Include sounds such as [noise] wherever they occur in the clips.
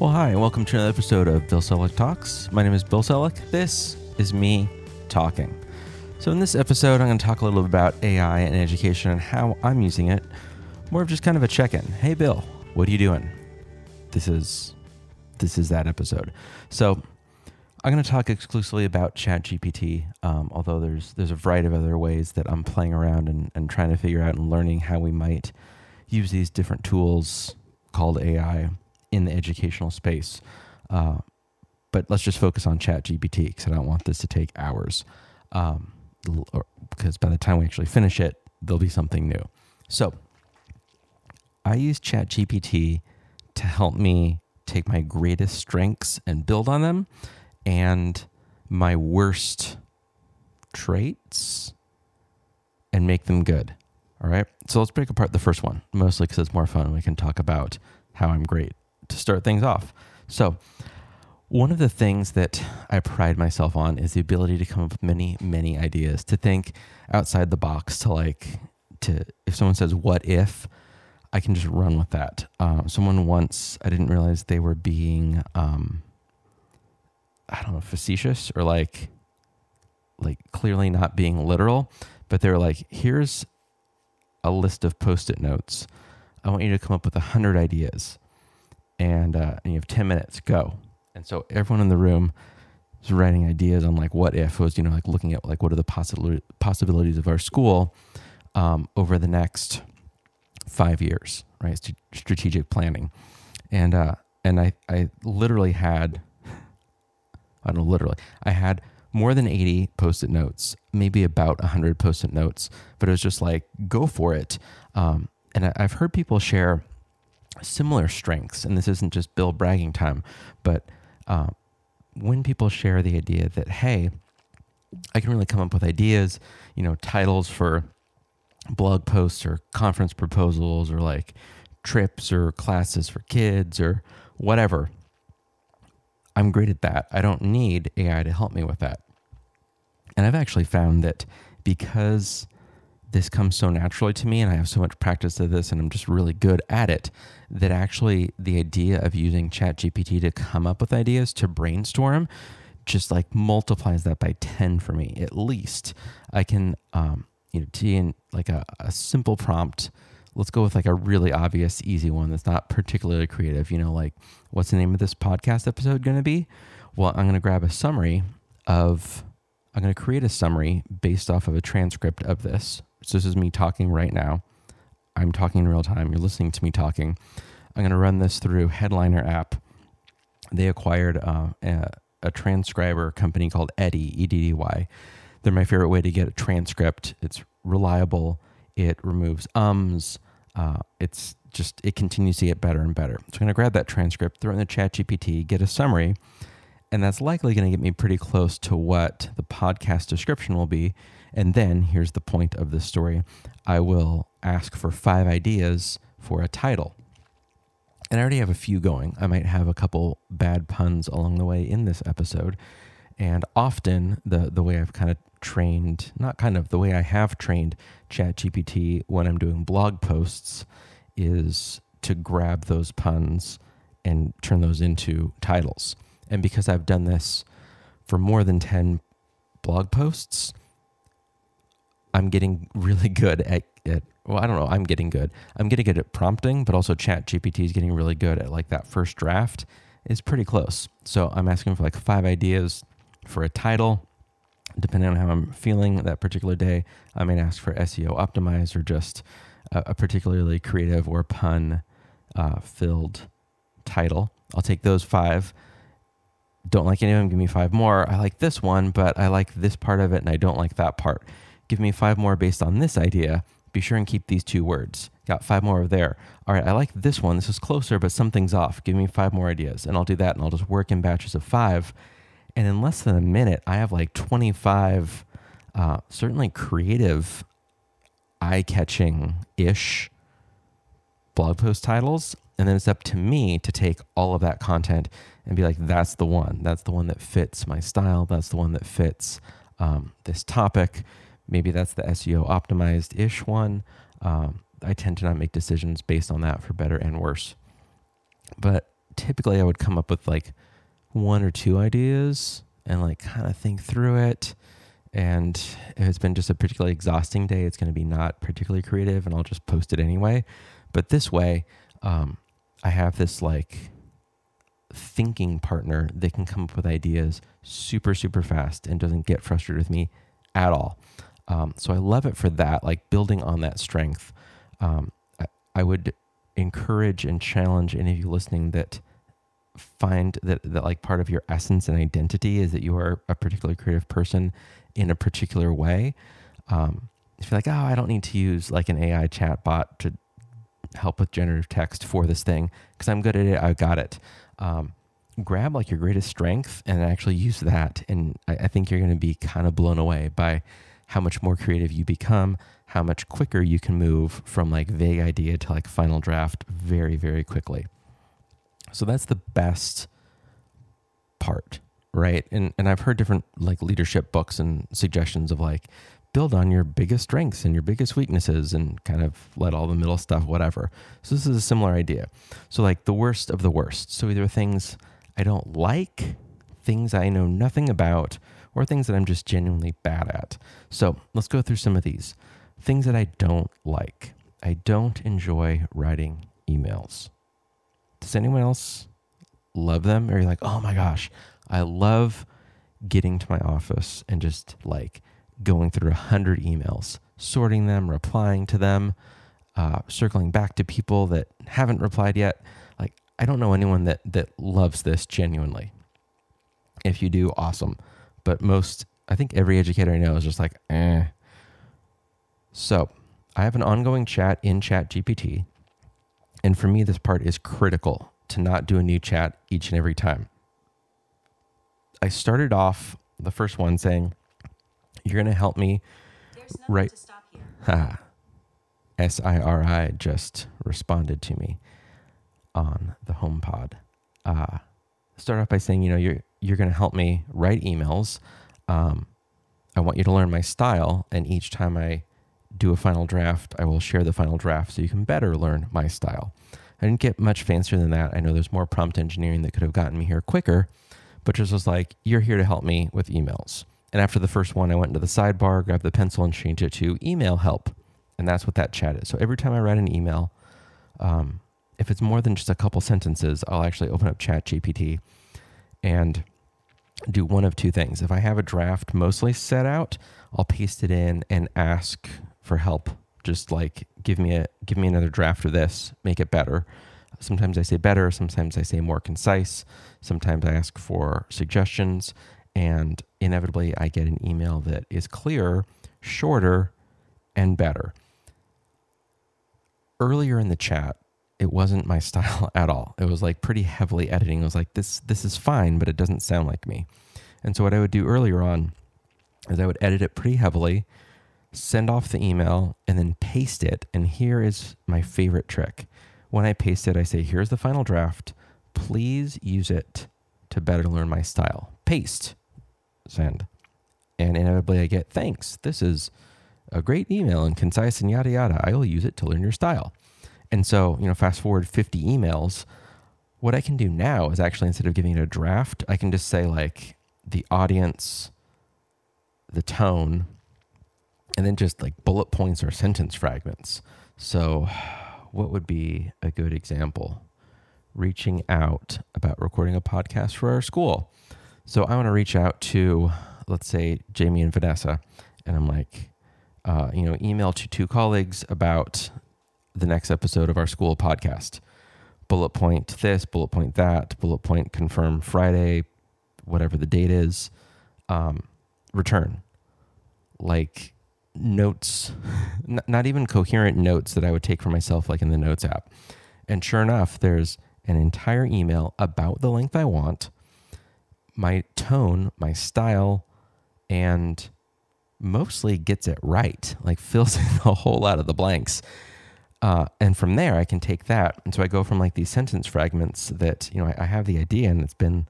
Well, hi, and welcome to another episode of Bill Selleck Talks. My name is Bill Selleck. This is me talking. So, in this episode, I'm going to talk a little bit about AI and education and how I'm using it. More of just kind of a check-in. Hey, Bill, what are you doing? This is this is that episode. So, I'm going to talk exclusively about ChatGPT, um, although there's there's a variety of other ways that I'm playing around and, and trying to figure out and learning how we might use these different tools called AI in the educational space. Uh, but let's just focus on ChatGPT because I don't want this to take hours. Um, because by the time we actually finish it, there'll be something new. So I use ChatGPT to help me take my greatest strengths and build on them and my worst traits and make them good. All right. So let's break apart the first one, mostly because it's more fun. We can talk about how I'm great to start things off. So, one of the things that I pride myself on is the ability to come up with many, many ideas, to think outside the box, to like, to, if someone says, what if, I can just run with that. Um, someone once, I didn't realize they were being, um, I don't know, facetious or like, like clearly not being literal, but they're like, here's a list of post it notes. I want you to come up with a hundred ideas and, uh, and you have 10 minutes, go. And so everyone in the room is writing ideas on like what if was, you know, like looking at like what are the possible possibilities of our school um, over the next five years, right? St- strategic planning. And, uh, and I, I literally had, I don't know, literally, I had more than 80 post-it notes, maybe about 100 post-it notes, but it was just like, go for it. Um, and I, I've heard people share similar strengths, and this isn't just Bill bragging time, but uh, when people share the idea that, hey, I can really come up with ideas, you know, titles for blog posts or conference proposals or like trips or classes for kids or whatever. I'm great at that. I don't need AI to help me with that. And I've actually found that because this comes so naturally to me and I have so much practice of this and I'm just really good at it that actually the idea of using ChatGPT to come up with ideas to brainstorm just like multiplies that by 10 for me at least. I can, um, you know, t in like a, a simple prompt. Let's go with like a really obvious, easy one that's not particularly creative. You know, like what's the name of this podcast episode going to be? Well, I'm going to grab a summary of, I'm going to create a summary based off of a transcript of this so this is me talking right now. I'm talking in real time. You're listening to me talking. I'm going to run this through Headliner app. They acquired uh, a, a, transcriber company called Eddy, E D D Y. They're my favorite way to get a transcript. It's reliable. It removes ums. Uh, it's just it continues to get better and better. So I'm going to grab that transcript, throw it in the Chat GPT, get a summary, and that's likely going to get me pretty close to what the podcast description will be. And then here's the point of this story I will ask for five ideas for a title. And I already have a few going. I might have a couple bad puns along the way in this episode. And often the the way I've kind of trained, not kind of the way I have trained ChatGPT when I'm doing blog posts is to grab those puns and turn those into titles. And because I've done this for more than 10 blog posts, I'm getting really good at, at well, I don't know, I'm getting good. I'm getting good at prompting, but also Chat GPT is getting really good at like that first draft is pretty close. So I'm asking for like five ideas for a title. Depending on how I'm feeling that particular day, I might ask for SEO optimized or just a, a particularly creative or pun uh, filled title. I'll take those five. Don't like any of them, give me five more. I like this one, but I like this part of it and I don't like that part. Give me five more based on this idea. Be sure and keep these two words. Got five more over there. All right, I like this one. This is closer, but something's off. Give me five more ideas. And I'll do that and I'll just work in batches of five. And in less than a minute, I have like 25 uh, certainly creative, eye catching ish blog post titles. And then it's up to me to take all of that content and be like, that's the one. That's the one that fits my style. That's the one that fits um, this topic maybe that's the SEO optimized ish one. Um, I tend to not make decisions based on that for better and worse. But typically I would come up with like one or two ideas and like kind of think through it. And if it's been just a particularly exhausting day, it's going to be not particularly creative and I'll just post it anyway. But this way, um, I have this like thinking partner that can come up with ideas super, super fast and doesn't get frustrated with me at all. Um, so I love it for that, like building on that strength. Um, I, I, would encourage and challenge any of you listening that find that, that like part of your essence and identity is that you are a particularly creative person in a particular way. Um, if you're like, oh, I don't need to use like an AI chatbot to help with generative text for this thing because I'm good at it, I got it. Um, grab like your greatest strength and actually use that. And I, I think you're going to be kind of blown away by how much more creative you become, how much quicker you can move from like vague idea to like final draft very, very quickly. So that's the best part, right? And and I've heard different like leadership books and suggestions of like build on your biggest strengths and your biggest weaknesses and kind of let all the middle stuff whatever. So this is a similar idea. So like the worst of the worst. So either things I don't like, things I know nothing about, or things that I'm just genuinely bad at. So let's go through some of these. Things that I don't like. I don't enjoy writing emails. Does anyone else love them? Or you're like, oh my gosh, I love getting to my office and just like going through a hundred emails, sorting them, replying to them, uh, circling back to people that haven't replied yet. Like, I don't know anyone that that loves this genuinely. If you do, awesome but most, I think every educator I know is just like, eh. So I have an ongoing chat in Chat GPT. And for me, this part is critical to not do a new chat each and every time. I started off the first one saying, You're going to help me write. [laughs] Ha. S I R I just responded to me on the HomePod. Uh, start off by saying, you know, you're you're going to help me write emails. Um, I want you to learn my style, and each time I do a final draft, I will share the final draft so you can better learn my style. I didn't get much fancier than that. I know there's more prompt engineering that could have gotten me here quicker, but just was like, you're here to help me with emails. And after the first one, I went into the sidebar, grabbed the pencil, and changed it to email help. And that's what that chat is. So every time I write an email, um, if it's more than just a couple sentences, I'll actually open up Chat GPT and do one of two things. If I have a draft mostly set out, I'll paste it in and ask for help. Just like give me a give me another draft of this, make it better. Sometimes I say better, sometimes I say more concise, sometimes I ask for suggestions, and inevitably I get an email that is clearer, shorter, and better. Earlier in the chat, it wasn't my [laughs] style at all. It was like pretty heavily editing. It was like this this is fine, but it doesn't sound like me. And so what I would do earlier on is I would edit it pretty heavily, send off the email, and then paste it. And here is my favorite trick. When I paste it, I say, here's the final draft. Please use it to better learn my style. Paste, send. And inevitably I get, thanks. This is a great email and concise and yada yada. I will use it to learn your style. And so, you know, fast forward 50 emails, what I can do now is actually instead of giving it a draft, I can just say like the audience, the tone, and then just like bullet points or sentence fragments. So, what would be a good example? Reaching out about recording a podcast for our school. So, I want to reach out to, let's say, Jamie and Vanessa, and I'm like, uh, you know, email to two colleagues about the next episode of our school podcast. Bullet point this, bullet point that, bullet point confirm Friday, whatever the date is. Um, return. Like notes, [laughs] not even coherent notes that I would take for myself, like in the Notes app. And sure enough, there's an entire email about the length I want, my tone, my style, and mostly gets it right, like fills [laughs] in a whole lot of the blanks. Uh, and from there, I can take that. And so I go from like these sentence fragments that, you know, I, I have the idea and it's been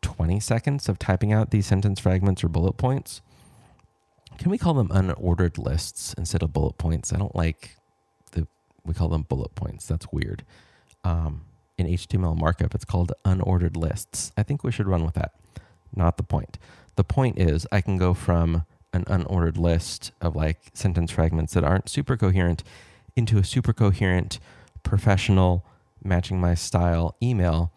20 seconds of typing out these sentence fragments or bullet points. Can we call them unordered lists instead of bullet points? I don't like the, we call them bullet points. That's weird. Um, in HTML markup. It's called unordered lists. I think we should run with that. Not the point. The point is, I can go from an unordered list of like sentence fragments that aren't super coherent into a super coherent, professional, matching my style email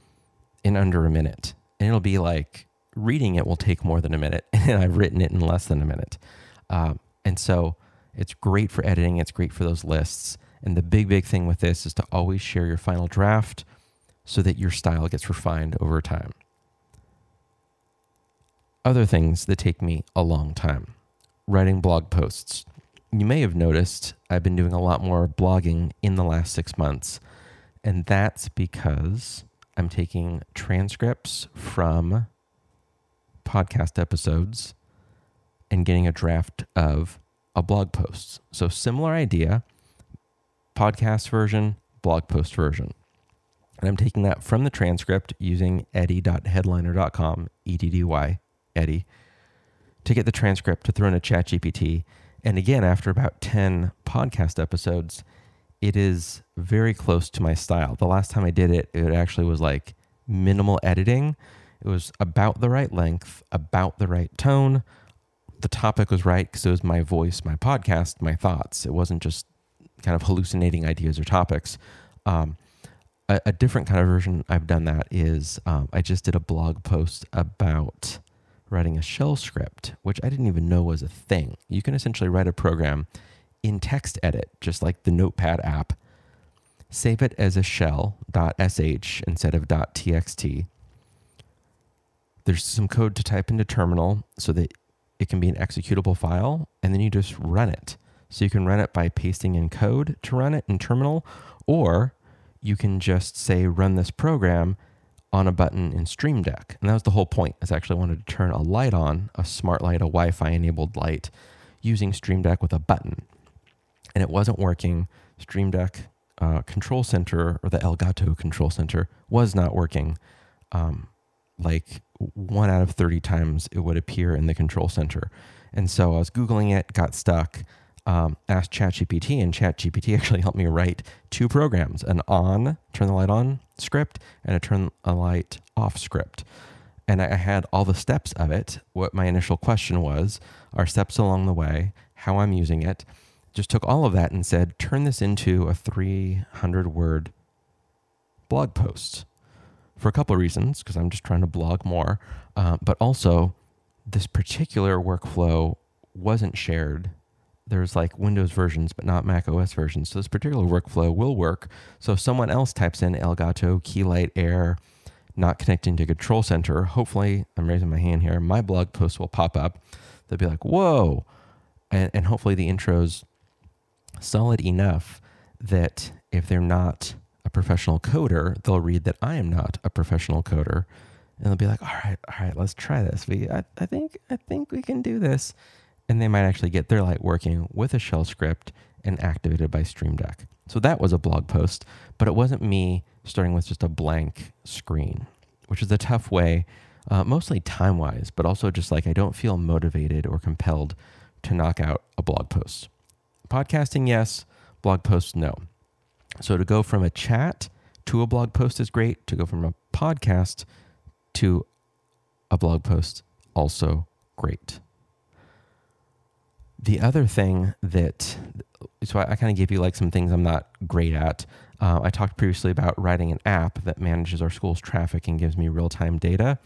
in under a minute. And it'll be like reading it will take more than a minute, [laughs] and I've written it in less than a minute. Um, and so it's great for editing, it's great for those lists. And the big, big thing with this is to always share your final draft so that your style gets refined over time. Other things that take me a long time writing blog posts. You may have noticed I've been doing a lot more blogging in the last six months, and that's because I'm taking transcripts from podcast episodes and getting a draft of a blog post. So, similar idea, podcast version, blog post version. And I'm taking that from the transcript using eddy.headliner.com, E D D Y, Eddy, to get the transcript to throw in a chat GPT. And again, after about 10 podcast episodes, it is very close to my style. The last time I did it, it actually was like minimal editing. It was about the right length, about the right tone. The topic was right because it was my voice, my podcast, my thoughts. It wasn't just kind of hallucinating ideas or topics. Um, a, a, different kind of version I've done that is um, I just did a blog post about writing a shell script, which I didn't even know was a thing. You can essentially write a program in TextEdit, just like the Notepad app, save it as a shell.sh instead of .txt. There's some code to type into terminal so that it can be an executable file, and then you just run it. So you can run it by pasting in code to run it in terminal, or you can just say run this program on a button in Stream Deck. And that was the whole point. Is I actually wanted to turn a light on, a smart light, a Wi-Fi enabled light using Stream Deck with a button. And it wasn't working. Stream Deck uh, Control Center or the Elgato Control Center was not working. Um, like one out of 30 times it would appear in the Control Center. And so I was Googling it, got stuck um, asked ChatGPT, and ChatGPT [laughs] actually helped me write two programs an on, turn the light on script, and a turn a light off script. And I had all the steps of it. What my initial question was are steps along the way, how I'm using it. Just took all of that and said, turn this into a 300 word blog post for a couple of reasons, because I'm just trying to blog more. Uh, but also, this particular workflow wasn't shared there's like Windows versions, but not Mac OS versions. So this particular workflow will work. So if someone else types in Elgato, Keylight, Air, not connecting to Control Center, hopefully, I'm raising my hand here, my blog post will pop up. They'll be like, whoa. And, and hopefully the intro's solid enough that if they're not a professional coder, they'll read that I am not a professional coder. And they'll be like, all right, all right, let's try this. We, I, I think, I think we can do this and they might actually get their light working with a shell script and activated by Stream Deck. So that was a blog post, but it wasn't me starting with just a blank screen, which is a tough way, uh, mostly time wise, but also just like I don't feel motivated or compelled to knock out a blog post. Podcasting, yes. Blog posts, no. So to go from a chat to a blog post is great. To go from a podcast to a blog post, also great. The other thing that, so I, I kind of gave you like some things I'm not great at. Uh, I talked previously about writing an app that manages our school's traffic and gives me real time data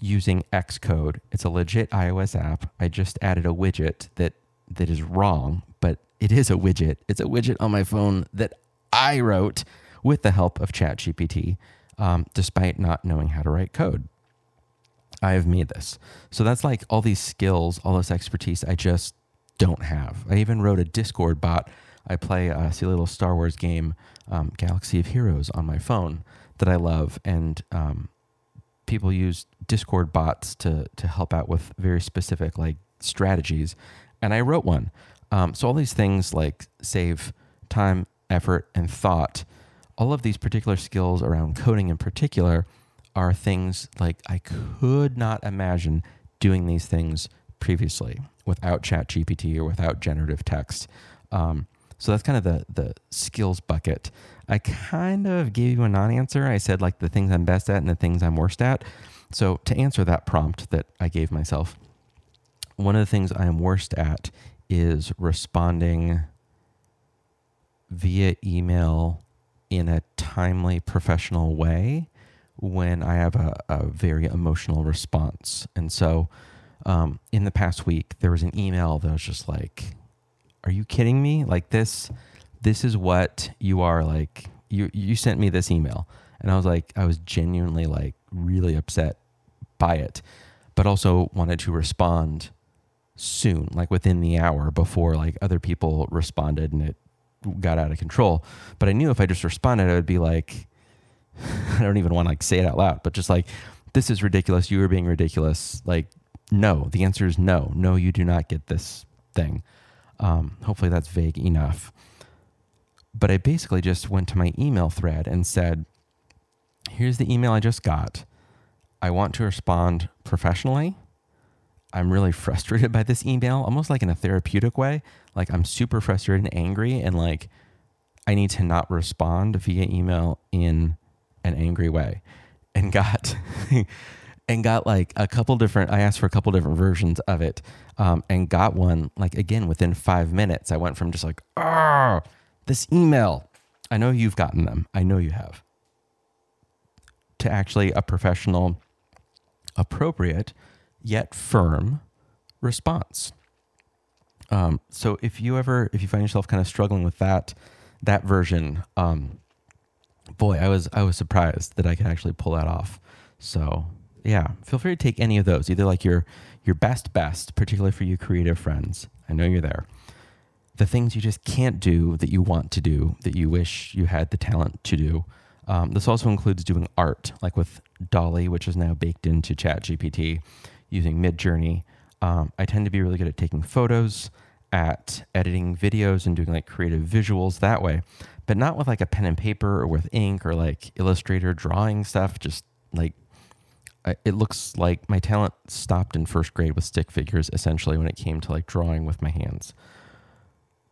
using Xcode. It's a legit iOS app. I just added a widget that that is wrong, but it is a widget. It's a widget on my phone that I wrote with the help of ChatGPT, um, despite not knowing how to write code. I have made this. So that's like all these skills, all this expertise I just don't have. I even wrote a Discord bot. I play a silly little Star Wars game, um, Galaxy of Heroes, on my phone that I love, and um, people use Discord bots to to help out with very specific like strategies. And I wrote one. Um, so all these things like save time, effort, and thought. All of these particular skills around coding in particular are things like I could not imagine doing these things previously without chat GPT or without generative text. Um, So that's kind of the the skills bucket. I kind of gave you a non-answer. I said like the things I'm best at and the things I'm worst at. So to answer that prompt that I gave myself, one of the things I am worst at is responding via email in a timely, professional way when I have a, a very emotional response. And so um, in the past week, there was an email that was just like, Are you kidding me? Like this, this is what you are like. You, you sent me this email. And I was like, I was genuinely like really upset by it, but also wanted to respond soon, like within the hour before like other people responded and it got out of control. But I knew if I just responded, I would be like, [laughs] I don't even want to like say it out loud, but just like, this is ridiculous. You are being ridiculous. Like, no, the answer is no. No, you do not get this thing. Um, hopefully that's vague enough. But I basically just went to my email thread and said, here's the email I just got. I want to respond professionally. I'm really [laughs] frustrated by this email, almost like in a therapeutic way. Like I'm super frustrated and angry, and like I need to not respond via email in an angry way. And got [laughs] and got like a couple different. I asked for a couple different versions of it, um, and got one like again within five minutes. I went from just like, ah, this email. I know you've gotten them. I know you have. To actually a professional appropriate yet firm response. Um, so if you ever if you find yourself kind of struggling with that that version, um, boy, I was I was surprised that I could actually pull that off. So yeah, feel free to take any of those, either like your your best best, particularly for you creative friends. I know you're there. The things you just can't do that you want to do, that you wish you had the talent to do. Um, this also includes doing art, like with DALL-E, which is now baked into ChatGPT using Midjourney. Um, I tend to be really good at taking photos, at editing videos, and doing like creative visuals that way, but not with like a pen and paper or with ink or like Illustrator drawing stuff. Just like I, it looks like my talent stopped in first grade with stick figures, essentially, when it came to like drawing with my hands.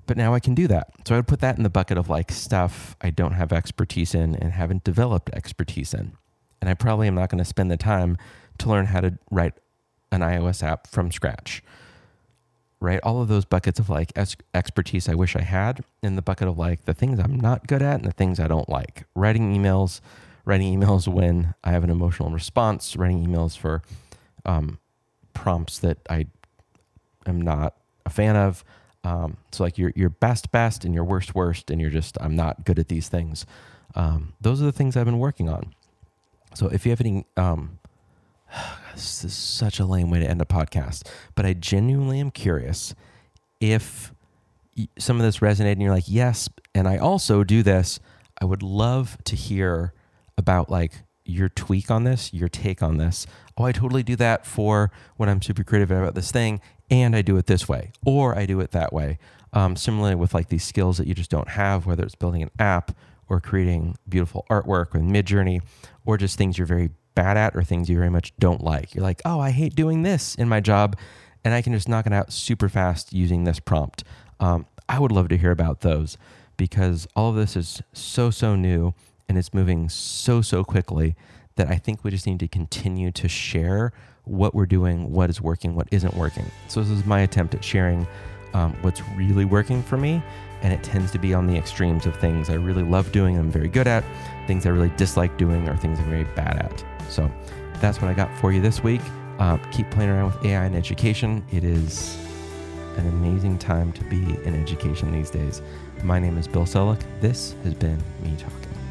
But now I can do that. So I would put that in the bucket of like stuff I don't have expertise in and haven't developed expertise in. And I probably am not going to spend the time to learn how to write an iOS app from scratch. Right? All of those buckets of like expertise I wish I had in the bucket of like the things I'm not good at and the things I don't like. Writing emails, writing emails when I have an emotional response, writing emails for um, prompts that I am not a fan of. Um, so like your your best best and your worst worst, and you're just I'm not good at these things. Um, those are the things I've been working on. So if you have any um, [sighs] this is such a lame way to end a podcast, but I genuinely am curious if some of this resonated and you're like, yes, and I also do this. I would love to hear about like your tweak on this, your take on this. Oh, I totally do that for when I'm super creative about this thing, and I do it this way, or I do it that way. Um, similarly, with like these skills that you just don't have, whether it's building an app or creating beautiful artwork with Midjourney, or just things you're very bad at or things you very much don't like. You're like, oh, I hate doing this in my job, and I can just knock it out super fast using this prompt. Um, I would love to hear about those because all of this is so, so new and it's moving so, so quickly that I think we just need to continue to share what we're doing, what is working, what isn't working. So, this is my attempt at sharing um, what's really working for me. And it tends to be on the extremes of things I really love doing, I'm very good at, things I really dislike doing, or things I'm very bad at. So that's what I got for you this week. Uh, keep playing around with AI in education. It is an amazing time to be in education these days. My name is Bill Selleck. This has been me talking.